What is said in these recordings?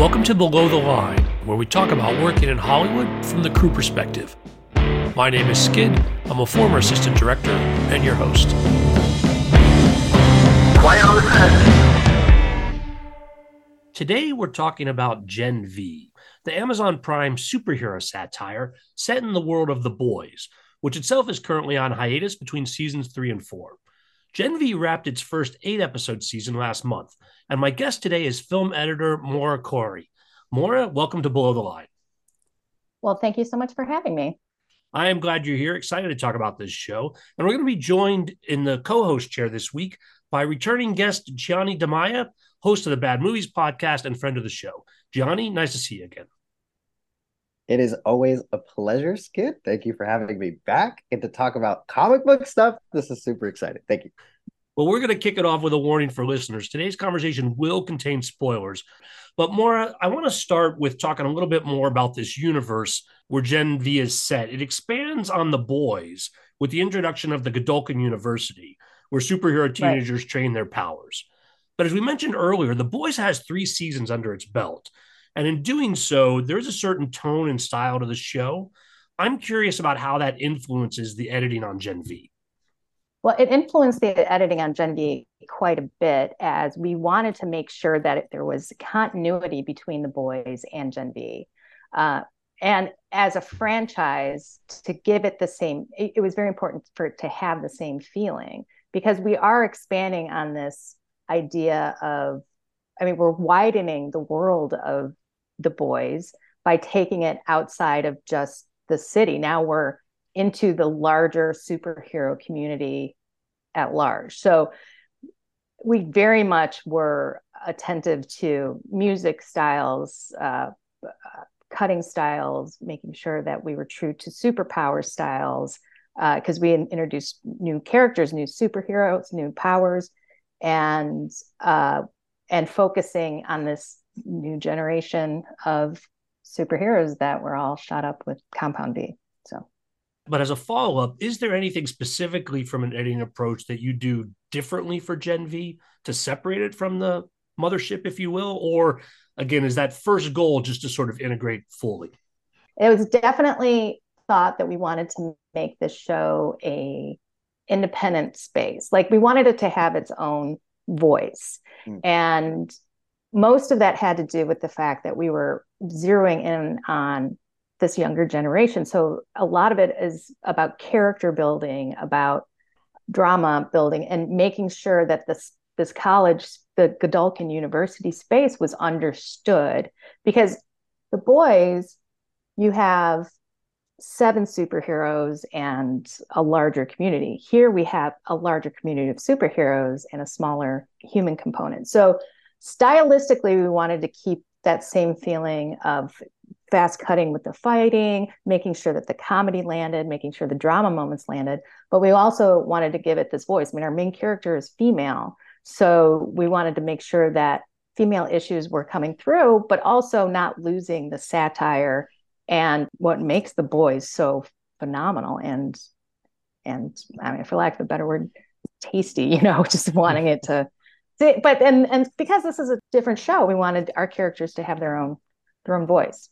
Welcome to Below the Line, where we talk about working in Hollywood from the crew perspective. My name is Skid. I'm a former assistant director and your host. Quiet on the set. Today, we're talking about Gen V, the Amazon Prime superhero satire set in the world of The Boys, which itself is currently on hiatus between seasons three and four. Gen V wrapped its first eight episode season last month, and my guest today is film editor Maura Corey. Maura, welcome to Below the Line. Well, thank you so much for having me. I am glad you're here, excited to talk about this show. And we're going to be joined in the co host chair this week by returning guest Gianni Damaia, host of the Bad Movies podcast and friend of the show. Gianni, nice to see you again. It is always a pleasure, Skid. Thank you for having me back and to talk about comic book stuff. This is super exciting. Thank you. Well, we're going to kick it off with a warning for listeners. Today's conversation will contain spoilers. But Maura, I want to start with talking a little bit more about this universe where Gen V is set. It expands on the boys with the introduction of the Godolkin University, where superhero teenagers right. train their powers. But as we mentioned earlier, the boys has three seasons under its belt. And in doing so, there's a certain tone and style to the show. I'm curious about how that influences the editing on Gen V. Well, it influenced the editing on Gen V quite a bit as we wanted to make sure that there was continuity between the boys and Gen V. Uh, and as a franchise, to give it the same, it, it was very important for it to have the same feeling because we are expanding on this idea of, I mean, we're widening the world of the boys by taking it outside of just the city. Now we're into the larger superhero community at large. So we very much were attentive to music styles, uh, cutting styles, making sure that we were true to superpower styles, because uh, we introduced new characters, new superheroes, new powers, and uh, and focusing on this new generation of superheroes that were all shot up with Compound B. So, but as a follow up, is there anything specifically from an editing approach that you do differently for Gen V to separate it from the mothership, if you will? Or again, is that first goal just to sort of integrate fully? It was definitely thought that we wanted to make this show a independent space. Like we wanted it to have its own voice. Mm. And most of that had to do with the fact that we were zeroing in on this younger generation. So a lot of it is about character building, about drama building, and making sure that this this college, the Godolkin University space, was understood. Because the boys, you have seven superheroes and a larger community. Here we have a larger community of superheroes and a smaller human component. So stylistically we wanted to keep that same feeling of fast cutting with the fighting making sure that the comedy landed making sure the drama moments landed. But we also wanted to give it this voice. I mean our main character is female. So we wanted to make sure that female issues were coming through but also not losing the satire and what makes the boys so phenomenal and and i mean for lack of a better word tasty you know just wanting it to but and and because this is a different show, we wanted our characters to have their own their own voice.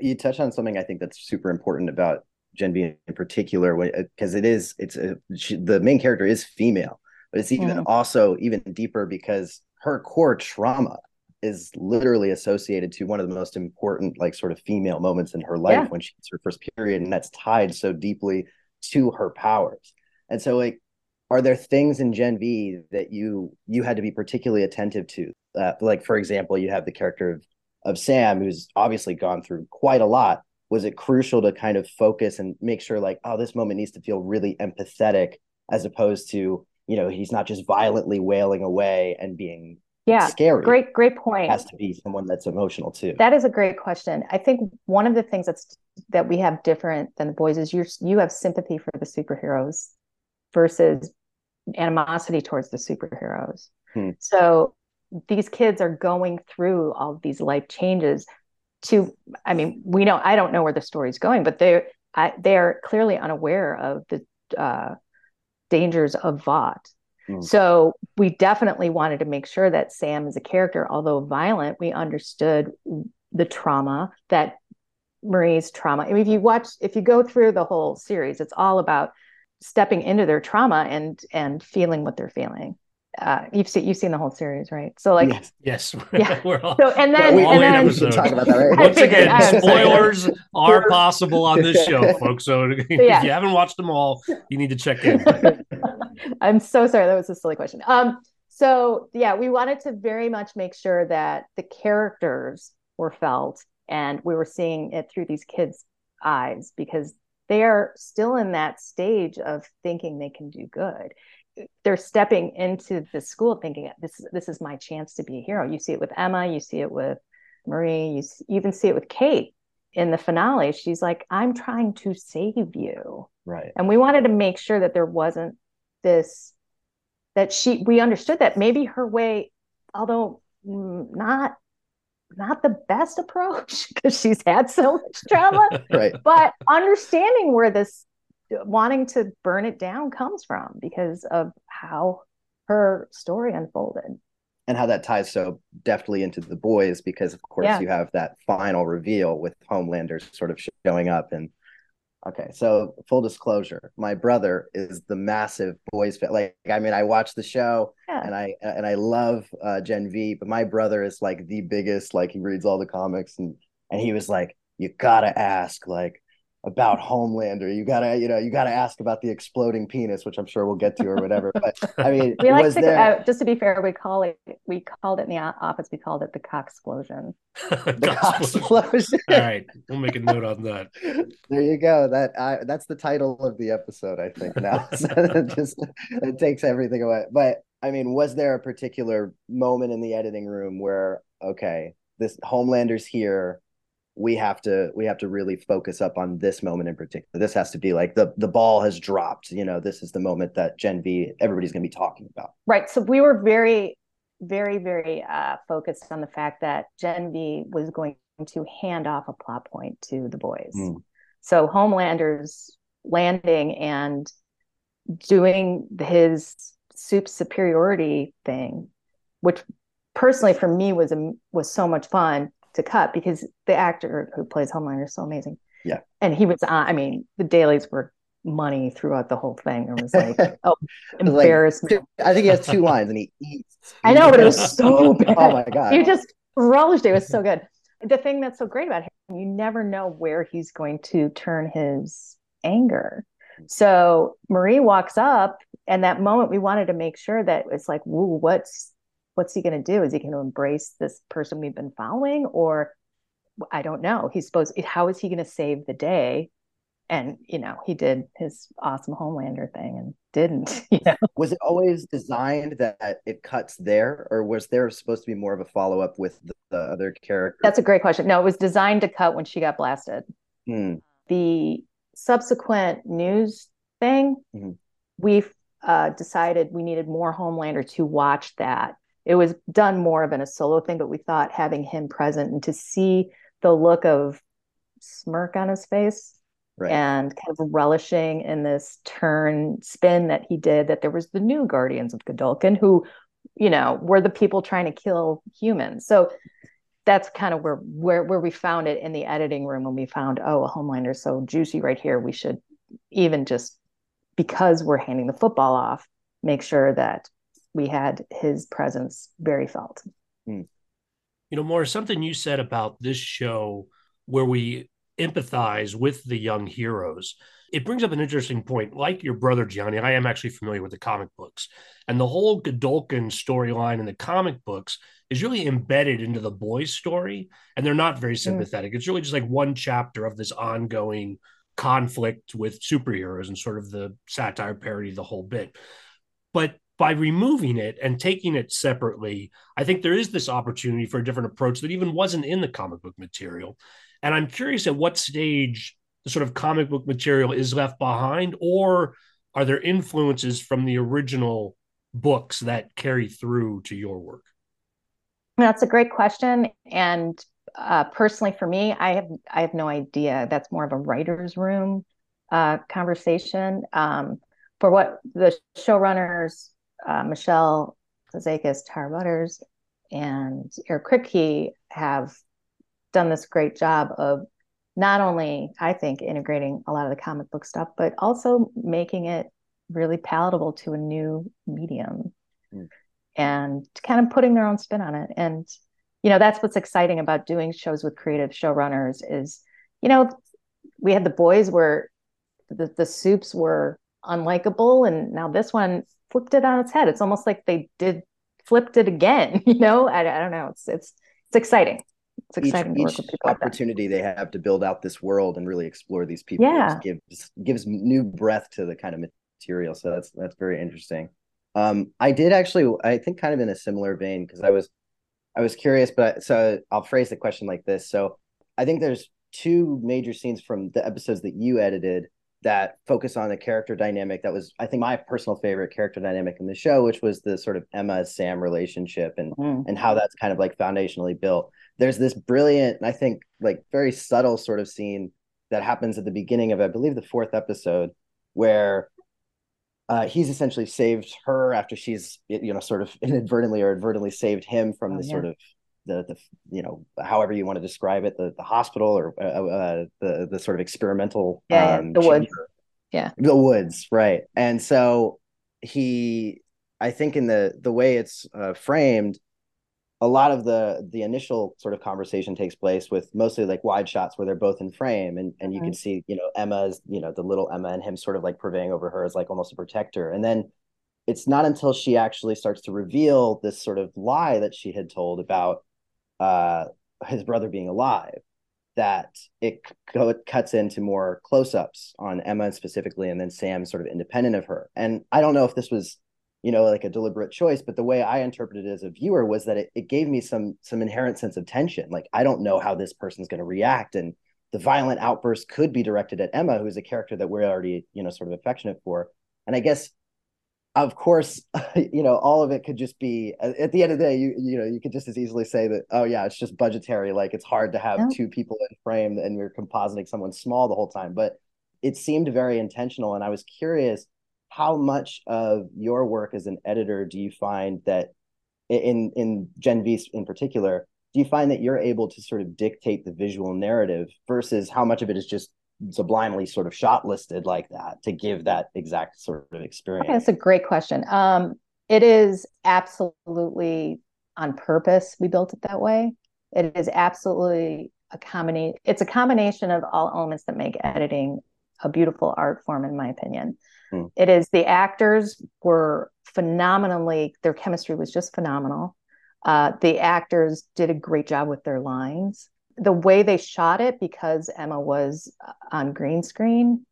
You touch on something I think that's super important about Gen V in particular, because it is it's a, she, the main character is female, but it's even mm. also even deeper because her core trauma is literally associated to one of the most important like sort of female moments in her life yeah. when she's her first period and that's tied so deeply to her powers and so like are there things in Gen V that you you had to be particularly attentive to? Uh, like for example, you have the character of of Sam, who's obviously gone through quite a lot. Was it crucial to kind of focus and make sure, like, oh, this moment needs to feel really empathetic, as opposed to you know he's not just violently wailing away and being yeah scary great great point it has to be someone that's emotional too that is a great question i think one of the things that's that we have different than the boys is you you have sympathy for the superheroes versus animosity towards the superheroes. Hmm. So these kids are going through all these life changes to i mean we know i don't know where the story's going but they're I, they're clearly unaware of the uh, dangers of vought Mm. So we definitely wanted to make sure that Sam is a character, although violent, we understood the trauma that Marie's trauma. I mean, if you watch, if you go through the whole series, it's all about stepping into their trauma and and feeling what they're feeling. Uh, you've seen you've seen the whole series, right? So like, yes, yes. yeah. We're all, so and then, all and then episode. talk about that, right? Once again, spoilers are possible on this show, folks. So if yeah. you haven't watched them all, you need to check in. I'm so sorry. That was a silly question. Um, so yeah, we wanted to very much make sure that the characters were felt and we were seeing it through these kids' eyes because they are still in that stage of thinking they can do good. They're stepping into the school thinking this is this is my chance to be a hero. You see it with Emma, you see it with Marie, you, see, you even see it with Kate in the finale. She's like, "I'm trying to save you." Right. And we wanted to make sure that there wasn't this that she we understood that maybe her way although mm, not not the best approach because she's had so much trauma. Right. But understanding where this wanting to burn it down comes from because of how her story unfolded. And how that ties so deftly into the boys because of course Yeah. you have that final reveal with homelanders sort of showing up and okay so full disclosure my brother is the massive boys fan like i mean i watch the show Yeah. and i and i love uh gen v but my brother is like the biggest like he reads all the comics and and he was like you gotta ask like about homelander. You gotta you know you gotta ask about the exploding penis which i'm sure we'll get to or whatever but i mean we like was to there uh, just to be fair we call it we called it in the office we called it the cock explosion the cock explosion All right, we'll make a note on that. there you go. That I, that's the title of the episode i think now. So it just it takes everything away. But i mean was there a particular moment in the editing room where okay this homelander's here we have to we have to really focus up on this moment in particular. This has to be like the the ball has dropped you know this is the moment that gen v everybody's going to be talking about. Right so we were very very very uh, focused on the fact that gen v was going to hand off a plot point to the boys. Mm. so homelander's landing and doing his soup superiority thing which personally for me was a, was so much fun to cut because the actor who plays homelander is so amazing Yeah. and he was on i mean the dailies were money throughout the whole thing it was like oh was like- embarrassment i think he has two lines and he eats I know, but it was so bad. oh my god You just relished it. It was so good. The thing that's so great about him, you never know where he's going to turn his anger. So Marie walks up, and that moment we wanted to make sure that it's like, woo, what's what's he going to do? Is he going to embrace this person we've been following, or I don't know. He's supposed. How is he going to save the day? And you know, he did his awesome Homelander thing and didn't. You know, was it always designed that it cuts there or was there supposed to be more of a follow-up with the, the other character? that's a great question. No, it was designed to cut when she got blasted. Hmm. the subsequent news thing, Mhm. we've uh, decided we needed more Homelander to watch that. It was done more of in a solo thing, but we thought having him present and to see the look of smirk on his face right and kind of relishing in this turn spin that he did, that there was the new Guardians of Godolkin who, you know, were the people trying to kill humans. So that's kind of where where where we found it in the editing room when we found oh a homelander so juicy right here we should even just because we're handing the football off make sure that we had his presence very felt hmm. You know, more something you said about this show where we empathize with the young heroes. It brings up an interesting point. Like your brother Gianni, I am actually familiar with the comic books, and the whole Godolkin storyline in the comic books is really embedded into the boys' story, and they're not very hmm. sympathetic. It's really just like one chapter of this ongoing conflict with superheroes and sort of the satire parody, the whole bit. But by removing it and taking it separately, I think there is this opportunity for a different approach that even wasn't in the comic book material. And I'm curious at what stage the sort of comic book material is left behind, or are there influences from the original books that carry through to your work? that's a great question and uh, personally for me i have i have no idea that's more of a writer's room uh, conversation um, for what the showrunners uh, Michele Fazekas, Tara Butters, and Eric Kripke have done this great job of not only, I think, integrating a lot of the comic book stuff, but also making it really palatable to a new medium mm. and kind of putting their own spin on it. And, you know, that's what's exciting about doing shows with creative showrunners is, you know, we had the boys where the, the supes were unlikable and now this one flipped it on its head. It's almost like they did flipped it again you know? I, I don't know. It's it's it's exciting. It's exciting each, each opportunity like they have to build out this world and really explore these people yeah. gives gives new breath to the kind of material so that's that's very interesting. Um i did actually i think kind of in a similar vein because i was i was curious but so i'll phrase the question like this. So i think there's two major scenes from the episodes that you edited that focus on the character dynamic that was i think my personal favorite character dynamic in the show which was the sort of emma sam relationship and mm. and how that's kind of like foundationally built there's this brilliant i think like very subtle sort of scene that happens at the beginning of i believe the fourth episode where uh, he's essentially saved her after she's you know sort of inadvertently or advertently saved him from oh, the yeah. sort of the the you know however you want to describe it the the hospital or uh, uh, uh the the sort of experimental yeah, um, the woods. yeah. The woods right. And so he i think in the the way it's uh, framed a lot of the the initial sort of conversation takes place with mostly like wide shots where they're both in frame and and mm-hmm. you can see you know emma's you know the little emma and him sort of like purveying over her as like almost a protector. And then it's not until she actually starts to reveal this sort of lie that she had told about uh, his brother being alive that it co- cuts into more close-ups on Emma specifically and then Sam sort of independent of her. And I don't know if this was you know like a deliberate choice but the way I interpreted it as a viewer was that it, it gave me some some inherent sense of tension like I don't know how this person's going to react and the violent outburst could be directed at Emma who's a character that we're already you know sort of affectionate for and I guess of course, you know, all of it could just be uh, at the end of the day, you you know, you could just as easily say that, oh yeah, it's just budgetary. Like it's hard to have yeah. two people in frame and you're compositing someone small the whole time. But it seemed very intentional. And I was curious, how much of your work as an editor do you find that in in Gen V in particular, do you find that you're able to sort of dictate the visual narrative versus how much of it is just sublimely sort of shot listed like that to give that exact sort of experience? Okay, that's a great question. Um, it is absolutely on purpose we built it that way. It is absolutely a combination. It's a combination of all elements that make editing a beautiful art form, in my opinion. Hmm. It is the actors were phenomenally. Their chemistry was just phenomenal. Uh, the actors did a great job with their lines the way they shot it because Emma was uh, on green screen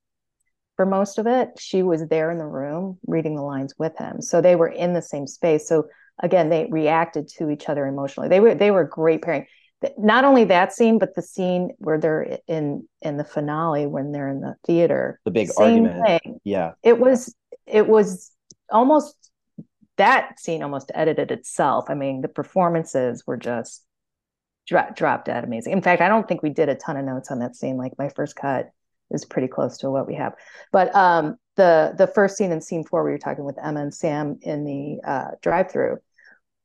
for most of it she was there in the room reading the lines with him. So they were in the same space. So again they reacted to each other emotionally. They were they were a great pairing. Not only that scene but the scene where they're in in the finale when they're in the theater. The big argument. thing. yeah. It was it was almost that scene almost edited itself. I mean the performances were just dro- dropped out amazing. In fact, I don't think we did a ton of notes on that scene. Like my first cut is pretty close to what we have. But um, the the first scene in scene four, we were talking with Emma and Sam in the uh, drive-through.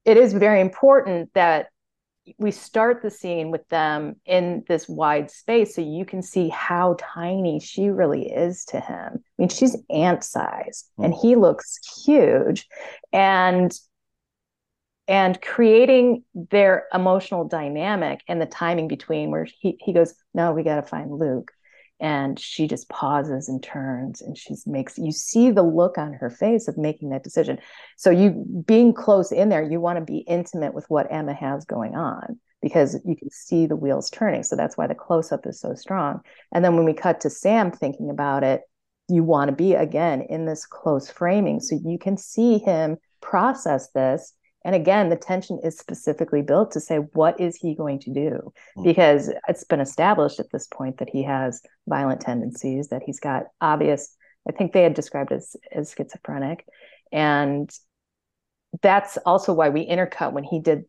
It is very important that we start the scene with them in this wide space so you can see how tiny she really is to him. I mean, she's ant size mm. and he looks huge. And and creating their emotional dynamic and the timing between where he, he goes no we got to find luke. And she just pauses and turns and she makes you see the look on her face of making that decision. So you being close in there you want to be intimate with what emma has going on because you can see the wheels turning. So that's why the close up is so strong. And then when we cut to sam thinking about it you want to be again in this close framing so you can see him process this and again, the tension is specifically built to say, what is he going to do? Mm. Because it's been established at this point that he has violent tendencies, that he's got obvious, I think they had described as, as schizophrenic. And that's also why we intercut when he did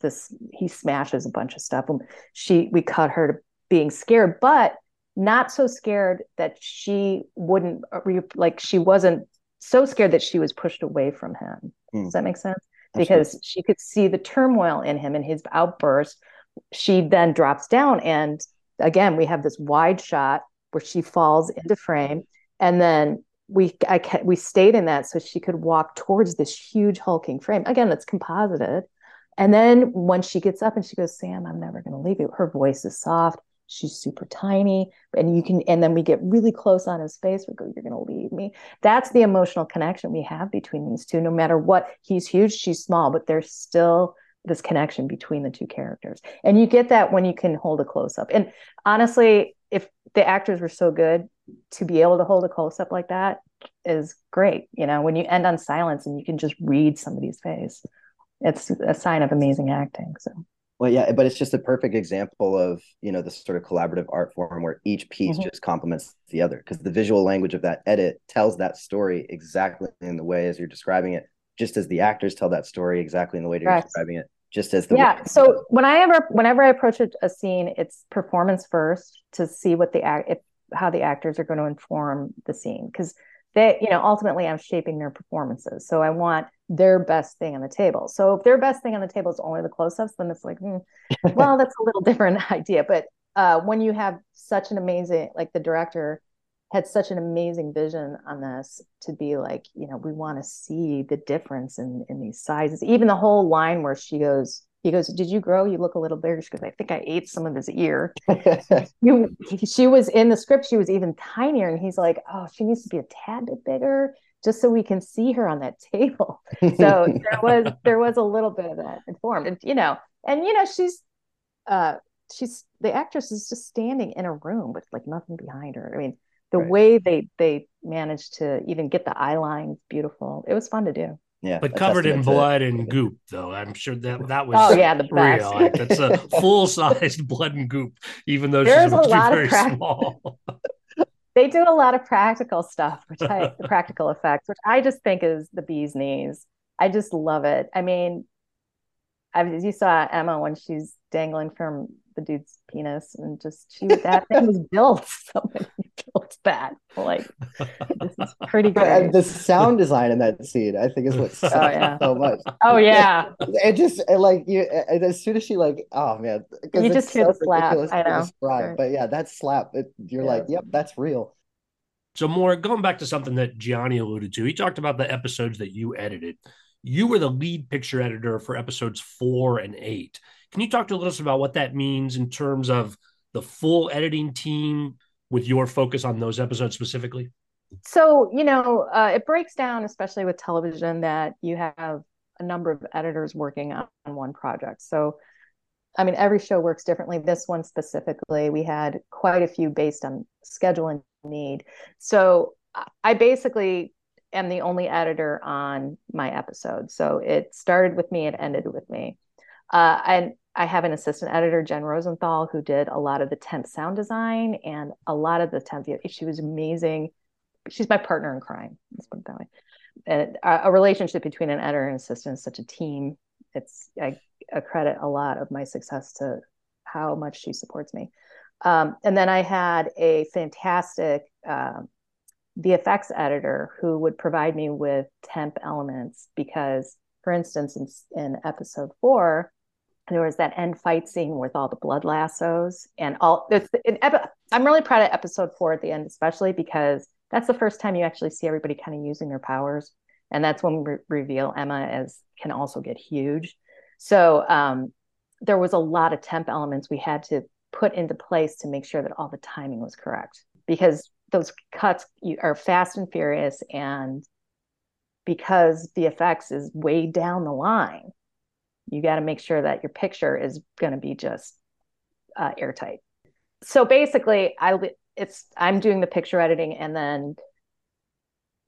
this, he smashes a bunch of stuff. And She, we cut her to being scared, but not so scared that she wouldn't, like, she wasn't so scared that she was pushed away from him Mm. Does that make sense? Because she could see the turmoil in him and his outburst. She then drops down, and again, we have this wide shot where she falls into frame, and then we I we stayed in that so she could walk towards this huge hulking frame. Again, it's composited. And then when she gets up and she goes, Sam, I'm never going to leave you. Her voice is soft. She's super tiny. And you can, and then we get really close on his face. We go, You're going to leave me. That's the emotional connection we have between these two. No matter what, he's huge, she's small, but there's still this connection between the two characters. And you get that when you can hold a close up. And honestly, if the actors were so good to be able to hold a close up like that is great. You know, when you end on silence and you can just read somebody's face, it's a sign of amazing acting. So. Well, yeah, but it's just a perfect example of you know the sort of collaborative art form where each piece mm-hmm. just complements the other because the visual language of that edit tells that story exactly in the way as you're describing it, just as the actors tell that story exactly in the way you're describing it just as the yeah so when i ever whenever i approach a, a, scene it's performance first to see what the act if how the actors are going to inform the scene because they you know ultimately i'm shaping their performances. So i want their best thing on the table. So if their best thing on the table is only the close-ups then it's like hmm, well that's a little different idea. But uh, when you have such an amazing like the director had such an amazing vision on this to be like, you know, we want to see the difference in in these sizes. Even the whole line where she goes, he goes, "Did you grow? You look a little bigger." She goes, "I think I ate some of his ear." you, she was in the script. She was even tinier, and he's like, "Oh, she needs to be a tad bit bigger." just so we can see her on that table. So there was there was a little bit of that informed, and you know, and you know, she's uh she's the actress is just standing in a room with like nothing behind her. I mean, the right. way they they managed to even get the eye lines beautiful. It was fun to do. Yeah, but covered in blood and goop, though. I'm sure that that was oh yeah, the best. real. Like, that's a full sized blood and goop, even though There's she's a lot very pra- small. they do a lot of practical stuff, which I the practical effects, which I just think is the bee's knees. I just love it. I mean, I, you saw Emma when she's dangling from the dude's penis and just she that thing was built. Somebody built that. Like this is pretty uh, good. The sound design in that scene, I think, is what oh, yeah. so much. Oh yeah. It just it like you as soon as she like, oh man, you just hear so the slap. I know. Right. But yeah, that slap, it, you're yeah. like, yep, that's real. So more going back to something that Gianni alluded to, he talked about the episodes that you edited. You were the lead picture editor for episodes four and eight. Can you talk to us about what that means in terms of the full editing team with your focus on those episodes specifically? So, you know, uh, it breaks down, especially with television, that you have a number of editors working on one project. So, I mean, every show works differently. This one specifically, we had quite a few based on schedule and need. So, I basically am the only editor on my episode. So, it started with me, it ended with me. Uh, and I have an assistant editor, Jen Rosenthal, who did a lot of the temp sound design and a lot of the temp. She was amazing. She's my partner in crime. Let's put it that way. And a, relationship between an editor and assistant is such a team. It's I credit a lot of my success to how much she supports me. Um, and then I had a fantastic uh, VFX editor who would provide me with temp elements because, for instance, in, in episode four, there was that end fight scene with all the blood lassos and all it's i'm really proud of episode four at the end especially because that's the first time you actually see everybody kind of using their powers. And that's when we re- reveal emma as can also get huge. So um, there was a lot of temp elements we had to put into place to make sure that all the timing was correct because those cuts are fast and furious and because the effects is way down the line you got to make sure that your picture is going to be just uh, airtight. So basically, I it's I'm doing the picture editing, and then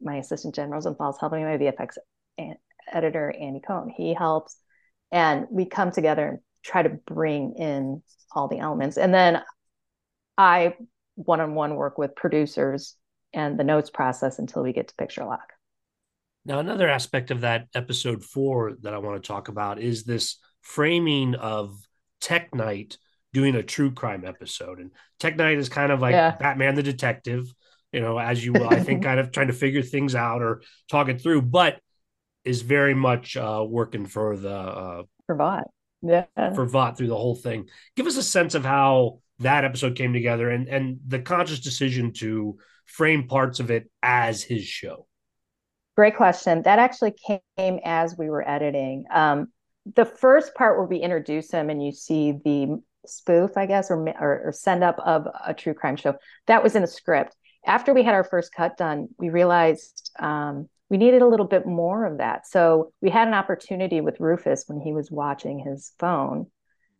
my assistant Jen Rosenthal is helping my VFX editor Andy Cohn. He helps, and we come together and try to bring in all the elements, and then I one-on-one work with producers and the notes process until we get to picture lock. Now, another aspect of that episode four that I want to talk about is this framing of Tech Knight doing a true crime episode. And Tech Knight is kind of like yeah. Batman the detective, you know, as you will, I think, kind of trying to figure things out or talk it through. But is very much uh, working for the uh, for Vought. Yeah, for Vought through the whole thing. Give us a sense of how that episode came together and and the conscious decision to frame parts of it as his show. Great question. That actually came as we were editing. Um, the first part where we introduce him and you see the spoof, I guess, or, or, or send up of a true crime show, that was in the script. After we had our first cut done, we realized um, we needed a little bit more of that. So we had an opportunity with Rufus when he was watching his phone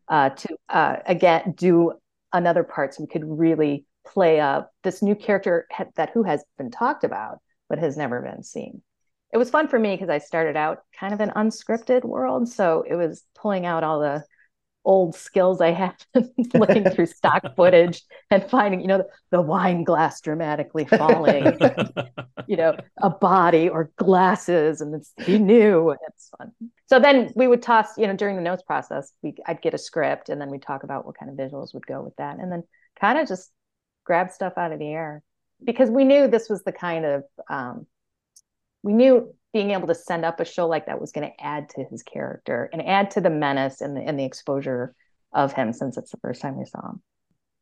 uh, to uh, again do another part so we could really play up this new character that who has been talked about but has never been seen it was fun for me because I started out kind of an unscripted world. So it was pulling out all the old skills I had looking through stock footage and finding, you know, the, the wine glass dramatically falling, you know, a body or glasses, and it's he knew, it's fun. So then we would toss, you know, during the notes process, we I'd get a script, and then we'd talk about what kind of visuals would go with that, and then kind of just grab stuff out of the air because we knew this was the kind of um, we knew being able to send up a show like that was going to add to his character and add to the menace and the, and the exposure of him since it's the first time we saw him.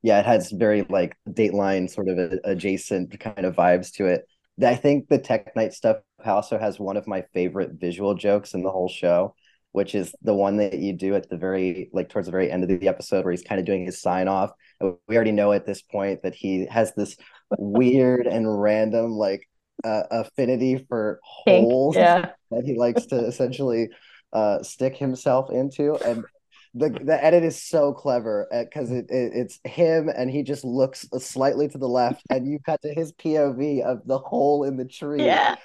Yeah, it has very like Dateline sort of adjacent kind of vibes to it. I think the Tech Knight stuff also has one of my favorite visual jokes in the whole show, which is the one that you do at the very like towards the very end of the episode where he's kind of doing his sign off. We already know at this point that he has this weird and random like uh, affinity for holes yeah. that he likes to essentially uh, stick himself into and the the edit is so clever because uh, it, it, it's him and he just looks slightly to the left and you cut to his POV of the hole in the tree. Yeah.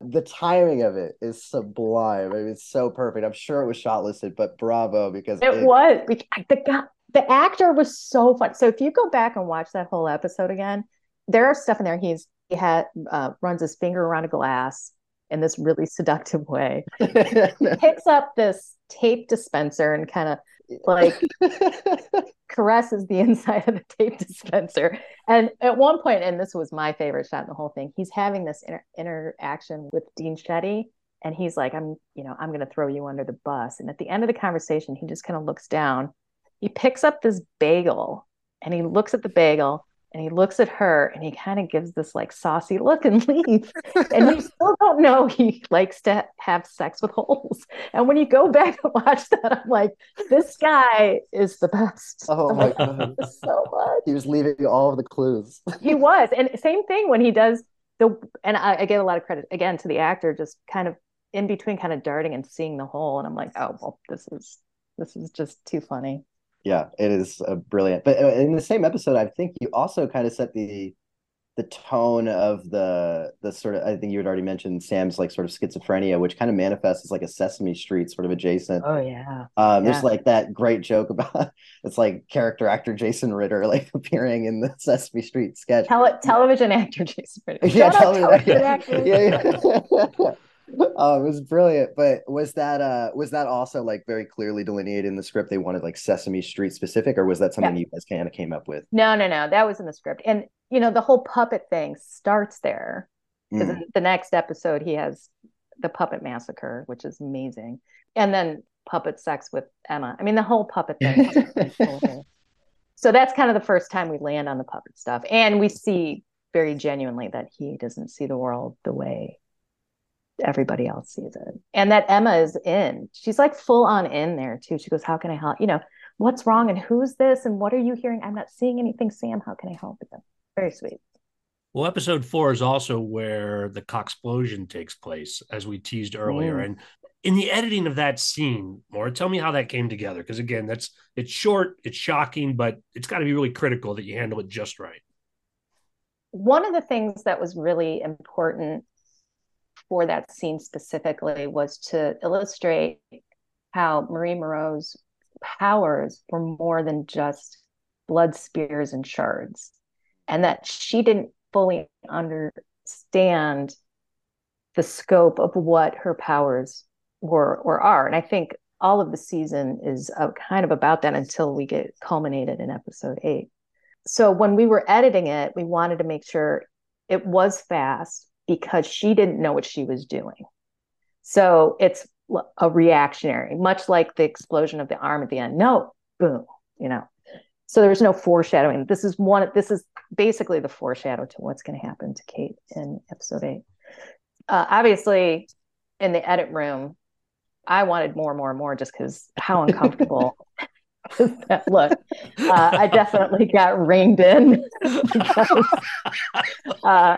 The timing of it is sublime. I mean, it's so perfect. I'm sure it was shot listed, but bravo because it, it was. The guy, the actor was so fun. So if you go back and watch that whole episode again, there are stuff in there. He's he had uh, runs his finger around a glass in this really seductive way. Picks up this tape dispenser and kind of like caresses the inside of the tape dispenser. And at one point, and this was my favorite shot in the whole thing, he's having this inter- interaction with Dean Shetty. And he's like, I'm, you know, I'm going to throw you under the bus. And at the end of the conversation, he just kind of looks down. He picks up this bagel and he looks at the bagel and he looks at her and he kind of gives this like saucy look and leaves. and you still don't know he likes to have sex with holes. And when you go back and watch that, I'm like, this guy is the best. Oh my god. so much. He was leaving all of the clues. he was. And same thing when he does the and I, I give a lot of credit again to the actor, just kind of in between kind of darting and seeing the hole. And I'm like, oh well, this is this is just too funny yeah it is uh, brilliant but uh, in the same episode i think you also kind of set the the tone of the the sort of i think you had already mentioned sam's like sort of schizophrenia which kind of manifests as like a sesame street sort of adjacent oh yeah um yeah. there's like that great joke about it's like character actor jason ritter like appearing in the sesame street sketch Tele- television actor jason ritter yeah, television, actor. yeah, yeah. Um, it was brilliant. But was that uh was that also like very clearly delineated in the script? They wanted like Sesame Street specific, or was that something yeah. you guys kind of came up with? No, no, no. That was in the script, and you know the whole puppet thing starts there. Because mm. the next episode, he has the puppet massacre, which is amazing, and then puppet sex with Emma. I mean, the whole puppet thing. so that's kind of the first time we land on the puppet stuff, and we see very genuinely that he doesn't see the world the way everybody else sees it. And that Emma is in. She's like full on in there too. She goes, How can I help? You know, what's wrong and who's this and what are you hearing? I'm not seeing anything, Sam. How can I help you? Very sweet. Well, episode four is also where the explosion takes place, as we teased earlier. Mm. And in the editing of that scene, Maura, tell me how that came together. Because again, that's it's short, it's shocking, but it's got to be really critical that you handle it just right. One of the things that was really important for that scene specifically was to illustrate how Marie Moreau's powers were more than just blood spears and shards, and that she didn't fully understand the scope of what her powers were or are. And I think all of the season is kind of about that until we get culminated in episode eight. So when we were editing it, we wanted to make sure it was fast because she didn't know what she was doing. So it's a reactionary, much like the explosion of the arm at the end. No, boom, you know. So there's no foreshadowing. This is one. This is basically the foreshadow to what's going to happen to Kate in episode eight. Uh, obviously, in the edit room, I wanted more, more, more, just because how uncomfortable that look. Uh, I definitely got reined in because uh,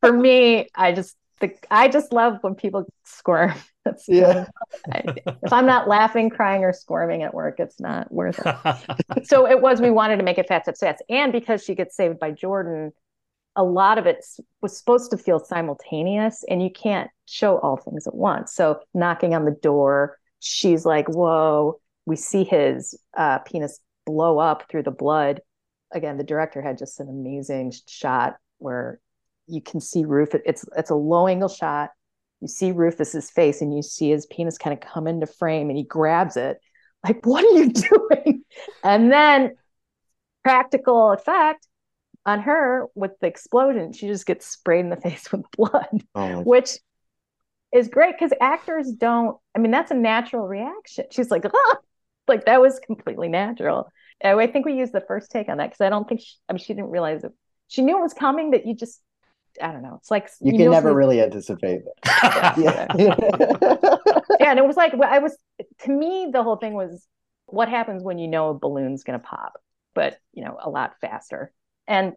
for me, I just the, I just love when people squirm. That's yeah. I, if I'm not laughing, crying, or squirming at work, it's not worth it. so it was we wanted to make it fast, fast, and because she gets saved by Jordan, a lot of it was supposed to feel simultaneous, and you can't show all things at once. So knocking on the door, she's like, "Whoa!" We see his uh, penis blow up through the blood. Again, the director had just an amazing shot where you can see Rufus. It's it's a low angle shot. You see Rufus's face, and you see his penis kind of come into frame, and he grabs it. Like, what are you doing? And then, practical effect on her with the explosion, she just gets sprayed in the face with blood, oh. which is great because actors don't. I mean, that's a natural reaction. She's like, ah! Like that was completely natural. And I think we used the first take on that because I don't think she, I mean she didn't realize it. She knew it was coming, that you just I don't know. It's like you, you can never really anticipate it. yeah. yeah, and it was like I was to me the whole thing was what happens when you know a balloon's going to pop, but you know a lot faster. And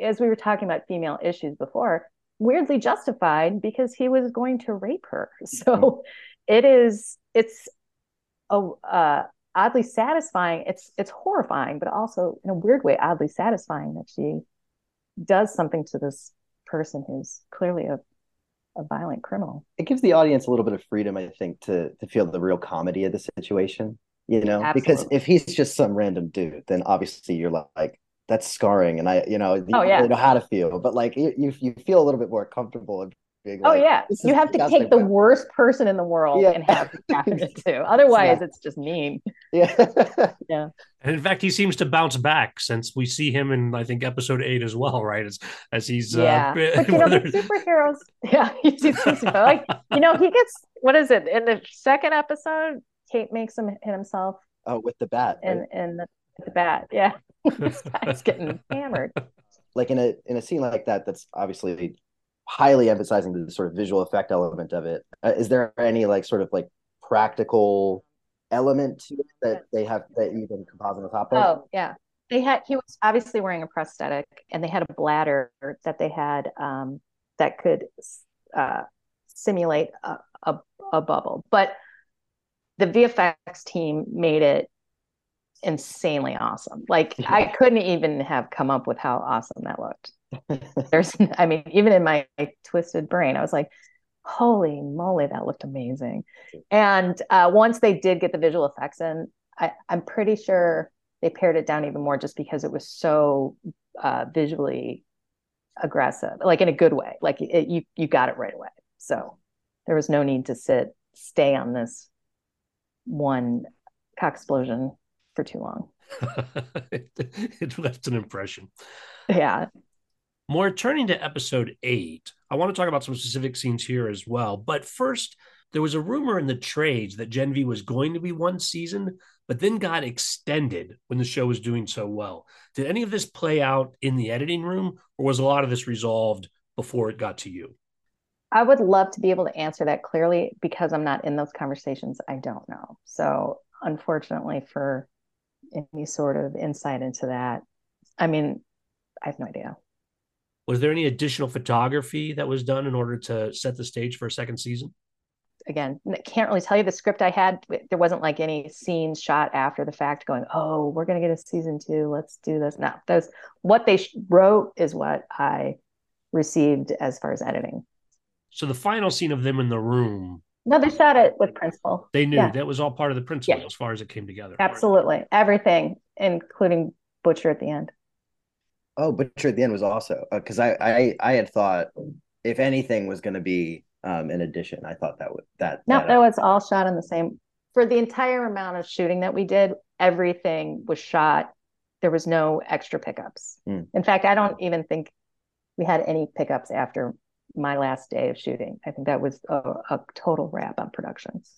as we were talking about female issues before, weirdly justified because he was going to rape her. So mm-hmm. it is it's a uh, oddly satisfying. It's it's horrifying, but also in a weird way oddly satisfying that she does something to this person who's clearly a a violent criminal. It gives the audience a little bit of freedom, I think, to to feel the real comedy of the situation. You know, Absolutely. because if he's just some random dude, then obviously you're like, that's scarring, and I, you know, oh, yeah. you know how to feel. But like, you you feel a little bit more comfortable being oh like, yeah, you have to take the worst person in the world yeah. and have it too. Otherwise, yeah. it's just mean. Yeah, yeah. And in fact, he seems to bounce back since we see him in I think episode eight as well, right? As as he's uh, yeah. Uh, but you know the superheroes, yeah, he's, like you know he gets what is it in the second episode? Kate makes him hit himself. Oh, with the bat. And right? and the, the bat, yeah. this guy's getting hammered. Like in a in a scene like that, that's obviously highly emphasizing the sort of visual effect element of it. Uh, is there any like sort of like practical element to it that they have that you can composite on top of? Oh yeah, they had. He was obviously wearing a prosthetic, and they had a bladder that they had um, that could uh, simulate a, a, a bubble, but the VFX team made it insanely awesome. Like. I couldn't even have come up with how awesome that looked. There's, I mean, even in my twisted brain, I was like, holy moly, that looked amazing. And uh, once they did get the visual effects in, I, I'm pretty sure they pared it down even more just because it was so uh, visually aggressive, like in a good way. Like it, you, you got it right away. So there was no need to sit, stay on this one cock explosion for too long. it, it left an impression. Yeah. More turning to episode eight, I want to talk about some specific scenes here as well. But first, there was a rumor in the trades that Gen V was going to be one season, but then got extended when the show was doing so well. Did any of this play out in the editing room, or was a lot of this resolved before it got to you? I would love to be able to answer that clearly because I'm not in those conversations. I don't know. So, unfortunately, for any sort of insight into that, I mean, I have no idea. Was there any additional photography that was done in order to set the stage for a second season? Again, can't really tell you the script I had. There wasn't like any scenes shot after the fact going, oh, we're going to get a season two. Let's do this. No, those what they wrote is what I received as far as editing. So the final scene of them in the room. No, they shot it with principal. They knew yeah. that was all part of the principle yeah. as far as it came together. Absolutely. Everything, including Butcher at the end. Oh, Butcher at the end was also because uh, I, I I had thought if anything was going to be um an addition, I thought that would that no, that, that was all shot in the same for the entire amount of shooting that we did. Everything was shot. There was no extra pickups. Mm. In fact, I don't even think we had any pickups after my last day of shooting. I think that was a, a total wrap on productions.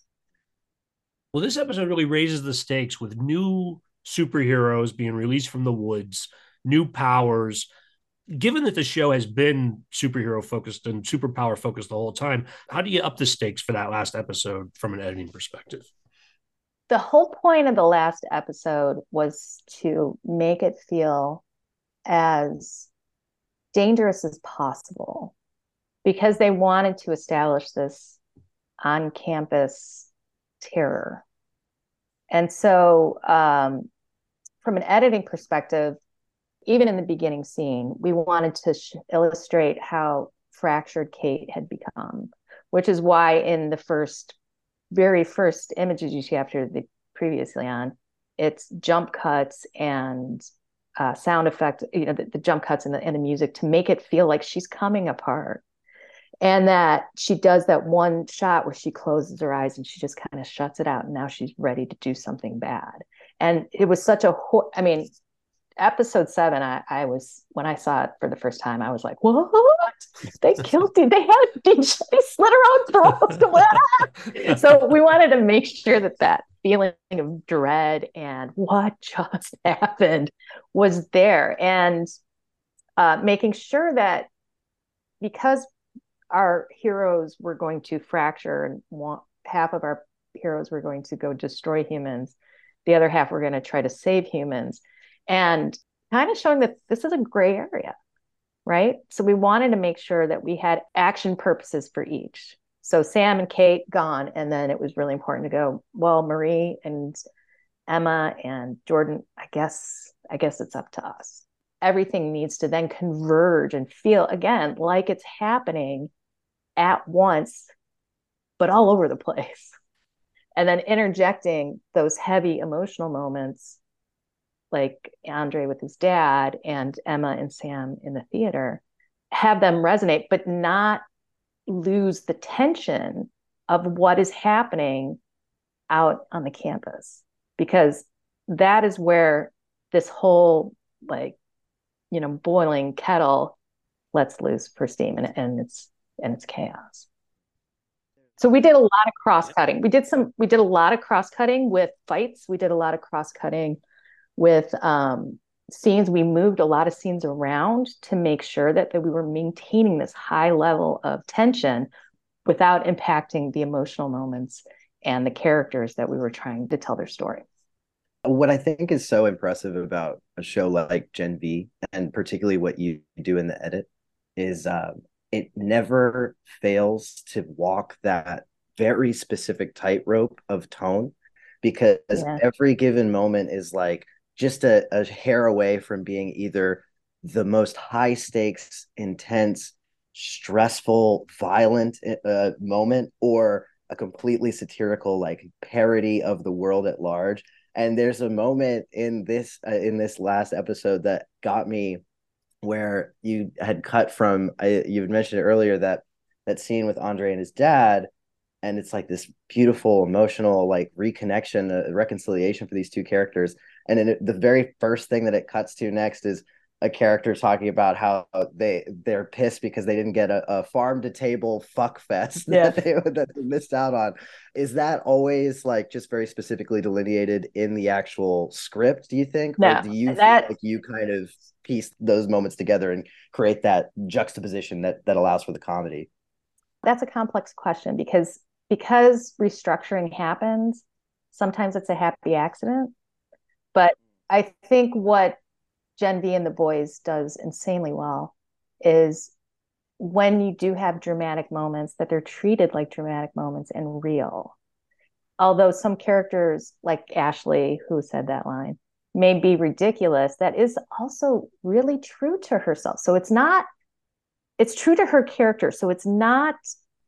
Well, this episode really raises the stakes with new superheroes being released from the woods, new powers. Given that the show has been superhero focused and superpower focused the whole time, how do you up the stakes for that last episode from an editing perspective? The whole point of the last episode was to make it feel as dangerous as possible because they wanted to establish this on campus terror. And so, um, from an editing perspective, even in the beginning scene, we wanted to sh- illustrate how fractured Kate had become, which is why in the first, very first images you see after the previously on, it's jump cuts and uh, sound effect, you know, the, the jump cuts and the, and the music to make it feel like she's coming apart. And that she does that one shot where she closes her eyes and she just kind of shuts it out and now she's ready to do something bad. And it was such a i mean episode seven I, I was when i saw it for the first time i was like what? They killed him they had they slit her own throat so we wanted to make sure that that feeling of dread and what just happened was there. And uh, making sure that because our heroes were going to fracture and want half of our heroes were going to go destroy humans the other half were going to try to save humans and kind of showing that this is a gray area right? So we wanted to make sure that we had action purposes for each. So sam and kate gone and then it was really important to go well marie and emma and jordan i guess i guess it's up to us. Everything needs to then converge and feel again like it's happening at once, but all over the place. And then interjecting those heavy emotional moments, like Andre with his dad and Emma and Sam in the theater, have them resonate, but not lose the tension of what is happening out on the campus. Because that is where this whole, like, you know, boiling kettle lets loose for steam. And, and it's and it's chaos. So we did a lot of cross cutting. We did some. We did a lot of cross cutting with fights. We did a lot of cross cutting with um, scenes. We moved a lot of scenes around to make sure that, that we were maintaining this high level of tension without impacting the emotional moments and the characters that we were trying to tell their story. What I think is so impressive about a show like Gen V, and particularly what you do in the edit, is um, it never fails to walk that very specific tightrope of tone because yeah. every given moment is like just a, a hair away from being either the most high stakes, intense, stressful, violent uh, moment or a completely satirical like parody of the world at large. And there's a moment in this uh, in this last episode that got me where you had cut from I, you had mentioned earlier that that scene with Andre and his dad and it's like this beautiful emotional like reconnection a reconciliation for these two characters and then it, the very first thing that it cuts to next is a character talking about how they they're pissed because they didn't get a, a farm to table fuck fest yeah. that, they, that they missed out on. Is that always like just very specifically delineated in the actual script? Do you think? No, or do you that like you kind of piece those moments together and create that juxtaposition that that allows for the comedy? That's a complex question because because restructuring happens, sometimes it's a happy accident. But I think what Gen V and the boys does insanely well is when you do have dramatic moments that they're treated like dramatic moments and real. Although some characters like Ashley, who said that line, may be ridiculous, that is also really true to herself. So it's not, it's true to her character. So it's not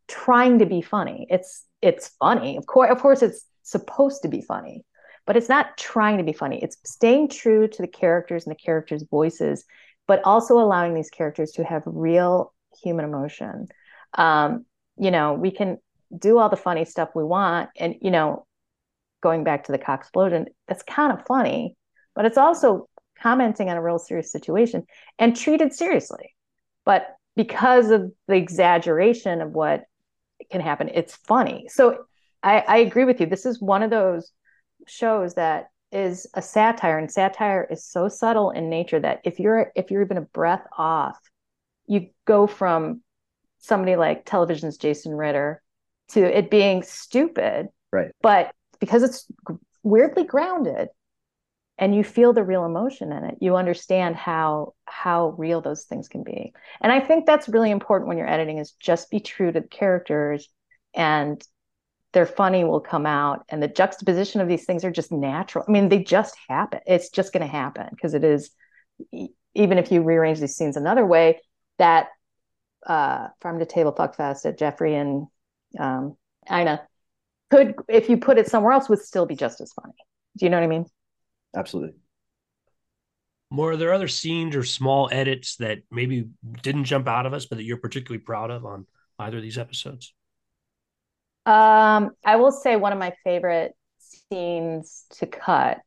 trying to be funny. It's it's funny. Of course, of course, it's supposed to be funny but it's not trying to be funny. It's staying true to the characters and the characters' voices, but also allowing these characters to have real human emotion. Um, you know, we can do all the funny stuff we want, and you know, going back to the cock explosion, that's kind of funny, but it's also commenting on a real serious situation and treated seriously. But because of the exaggeration of what can happen, it's funny. So I, I agree with you. This is one of those shows that is a satire, and satire is so subtle in nature that if you're if you're even a breath off, you go from somebody like television's Jason Ritter to it being stupid. Right. But because it's weirdly grounded and you feel the real emotion in it, you understand how how real those things can be. And I think that's really important when you're editing is just be true to the characters and their funny will come out and the juxtaposition of these things are just natural. I mean, they just happen. It's just going to happen because it is even if you rearrange these scenes another way, that uh, farm to table fuck fest at Jeffrey and um, Ina could, if you put it somewhere else, would still be just as funny. Do you know what I mean? Absolutely. Maura, are there other scenes or small edits that maybe didn't jump out of us, but that you're particularly proud of on either of these episodes? Um, I will say one of my favorite scenes to cut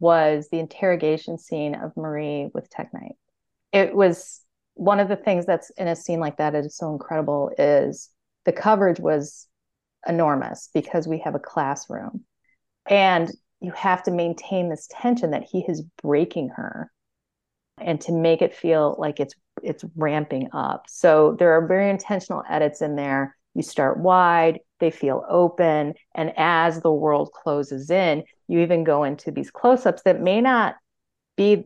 was the interrogation scene of Marie with Tek Knight. It was one of the things that's in a scene like that is so incredible is the coverage was enormous because we have a classroom and you have to maintain this tension that he is breaking her and to make it feel like it's it's ramping up so there are very intentional edits in there you start wide they feel open and as the world closes in you even go into these close-ups that may not be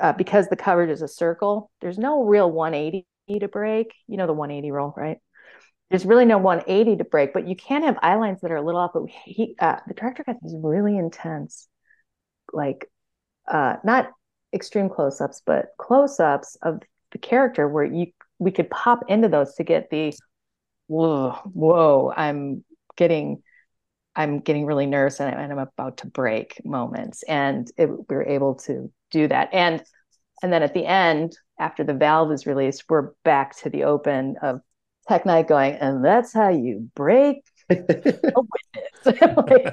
uh, because the coverage is a circle there's no real 180 to break you know the 180 rule right there's really no 180 to break, but you can have eye lines that are a little off. But he, uh, the director got these really intense, like, uh, not extreme close-ups, but close-ups of the character where you we could pop into those to get the whoa, whoa, I'm getting, I'm getting really nervous and I'm about to break moments, and it, we were able to do that. And and then at the end, after the valve is released, we're back to the open of Tek Knight going, and that's how you break like,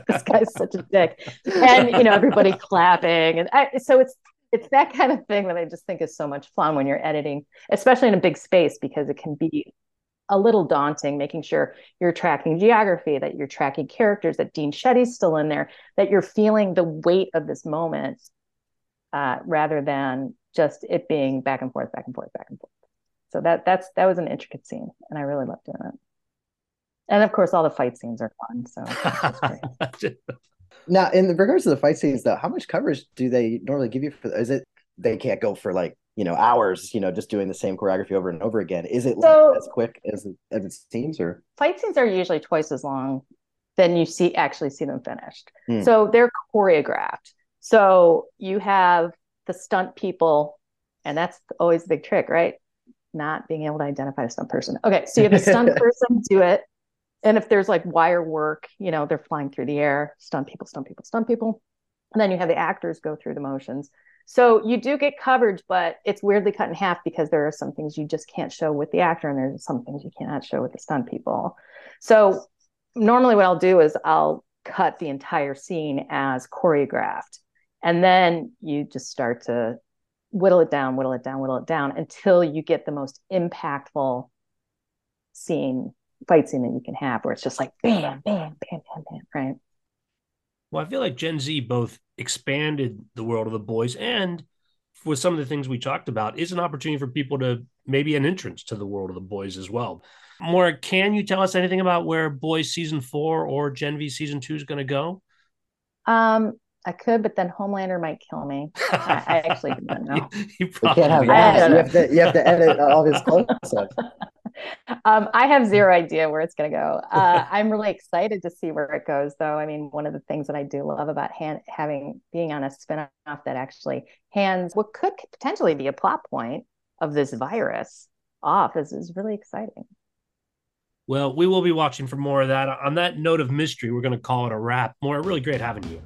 this guy's such a dick, and you know everybody clapping, and I, so it's it's that kind of thing that I just think is so much fun when you're editing, especially in a big space because it can be a little daunting making sure you're tracking geography, that you're tracking characters, that Dean Shetty's still in there, that you're feeling the weight of this moment uh, rather than just it being back and forth, back and forth, back and forth. So that that's that was an intricate scene, and I really loved doing it. And of course, all the fight scenes are fun. So now, in regards to the fight scenes, though, how much coverage do they normally give you for? Is it they can't go for like you know hours, you know, just doing the same choreography over and over again? Is it so, like as quick as it, as it seems, or fight scenes are usually twice as long than you see actually see them finished. Hmm. So they're choreographed. So you have the stunt people, and that's always the big trick, right? not being able to identify a stunt person. Okay, so you have a stunt person do it. And if there's like wire work, you know, they're flying through the air, stunt people, stunt people, stunt people. And then you have the actors go through the motions. So you do get coverage, but it's weirdly cut in half because there are some things you just can't show with the actor, and there's some things you cannot show with the stunt people. So normally, what I'll do is I'll cut the entire scene as choreographed. And then you just start to whittle it down, whittle it down, whittle it down until you get the most impactful scene, fight scene that you can have, where it's just like bam, bam, bam, bam, bam, right? Well, I feel like Gen V both expanded the world of the boys and with some of the things we talked about is an opportunity for people to maybe an entrance to the world of the boys as well. Maura, can you tell us anything about where Boys season four or Gen V season two is going to go? Um, I could, but then Homelander might kill me. I, I actually don't know. you, you, can't have that. You have, to, you have to edit all his close-ups. Um, I have zero idea where it's going to go. Uh, I'm really excited to see where it goes, though. I mean, one of the things that I do love about hand, having being on a spinoff that actually hands what could potentially be a plot point of this virus off is, is really exciting. Well, we will be watching for more of that. On that note of mystery, we're going to call it a wrap. Maura really great having you.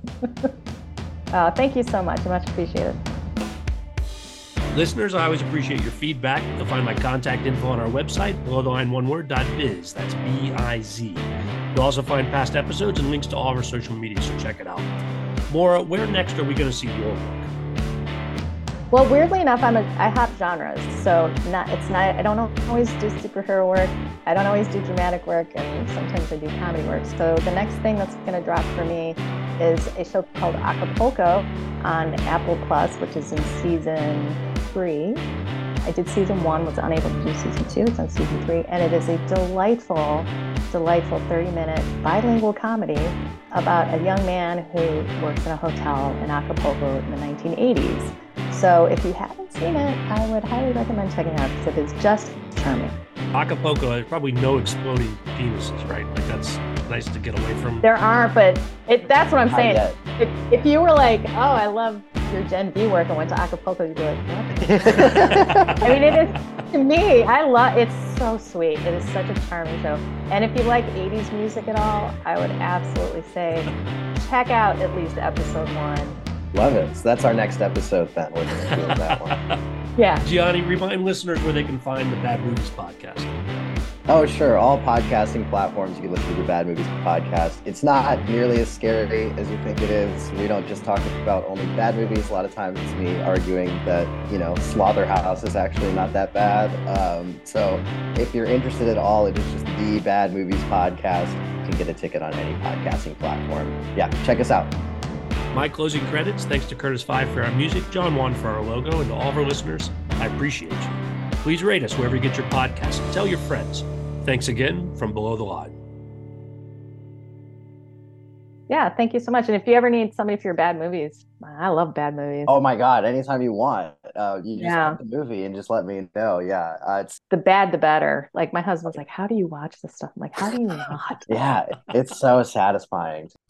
oh, thank you so much. I much appreciate it. Listeners, I always appreciate your feedback. You'll find my contact info on our website, below the line one word dot biz. That's B I Z. You'll also find past episodes and links to all of our social media, so check it out. Maura, where next are we going to see your work? Well, weirdly enough, I'm a I hop genres, so not it's not I don't always do superhero work. I don't always do dramatic work, and sometimes I do comedy work. So the next thing that's going to drop for me is a show called Acapulco on Apple Plus, which is in season three. I did season one, was unable to do season two. It's on season three, and it is a delightful, delightful 30 minute bilingual comedy about a young man who works in a hotel in Acapulco in the 1980s. So if you haven't seen it, I would highly recommend checking it out because it is just charming. Acapulco, there's probably no exploding penises, right? Like that's nice to get away from. There aren't, but it, that's what I'm saying. If, if you were like, oh, I love your Gen V work and went to Acapulco, you'd be like, what? I mean, it is to me. I love. It's so sweet. It is such a charming show. And if you like '80s music at all, I would absolutely say check out at least episode one. Love it. So that's our next episode then. We're going to do that one. Yeah. Gianni, remind listeners where they can find the Bad Movies podcast. Oh, sure. All podcasting platforms, you can listen to the Bad Movies podcast. It's not nearly as scary as you think it is. We don't just talk about only bad movies. A lot of times it's me arguing that, you know, Slaughterhouse is actually not that bad. Um, so if you're interested at all, it is just the Bad Movies podcast. You can get a ticket on any podcasting platform. Yeah, check us out. My closing credits, thanks to Curtis Five for our music, John One for our logo, and to all of our listeners, I appreciate you. Please rate us wherever you get your podcasts. Tell your friends. Thanks again from Below the Line. Yeah, thank you so much. And if you ever need somebody for your bad movies, I love bad movies. Oh my God, anytime you want, uh, you just Yeah. yeah. the movie and just let me know. Yeah, uh, it's The bad, the better. Like my husband's like, how do you watch this stuff? I'm like, how do you not? yeah, it's so satisfying.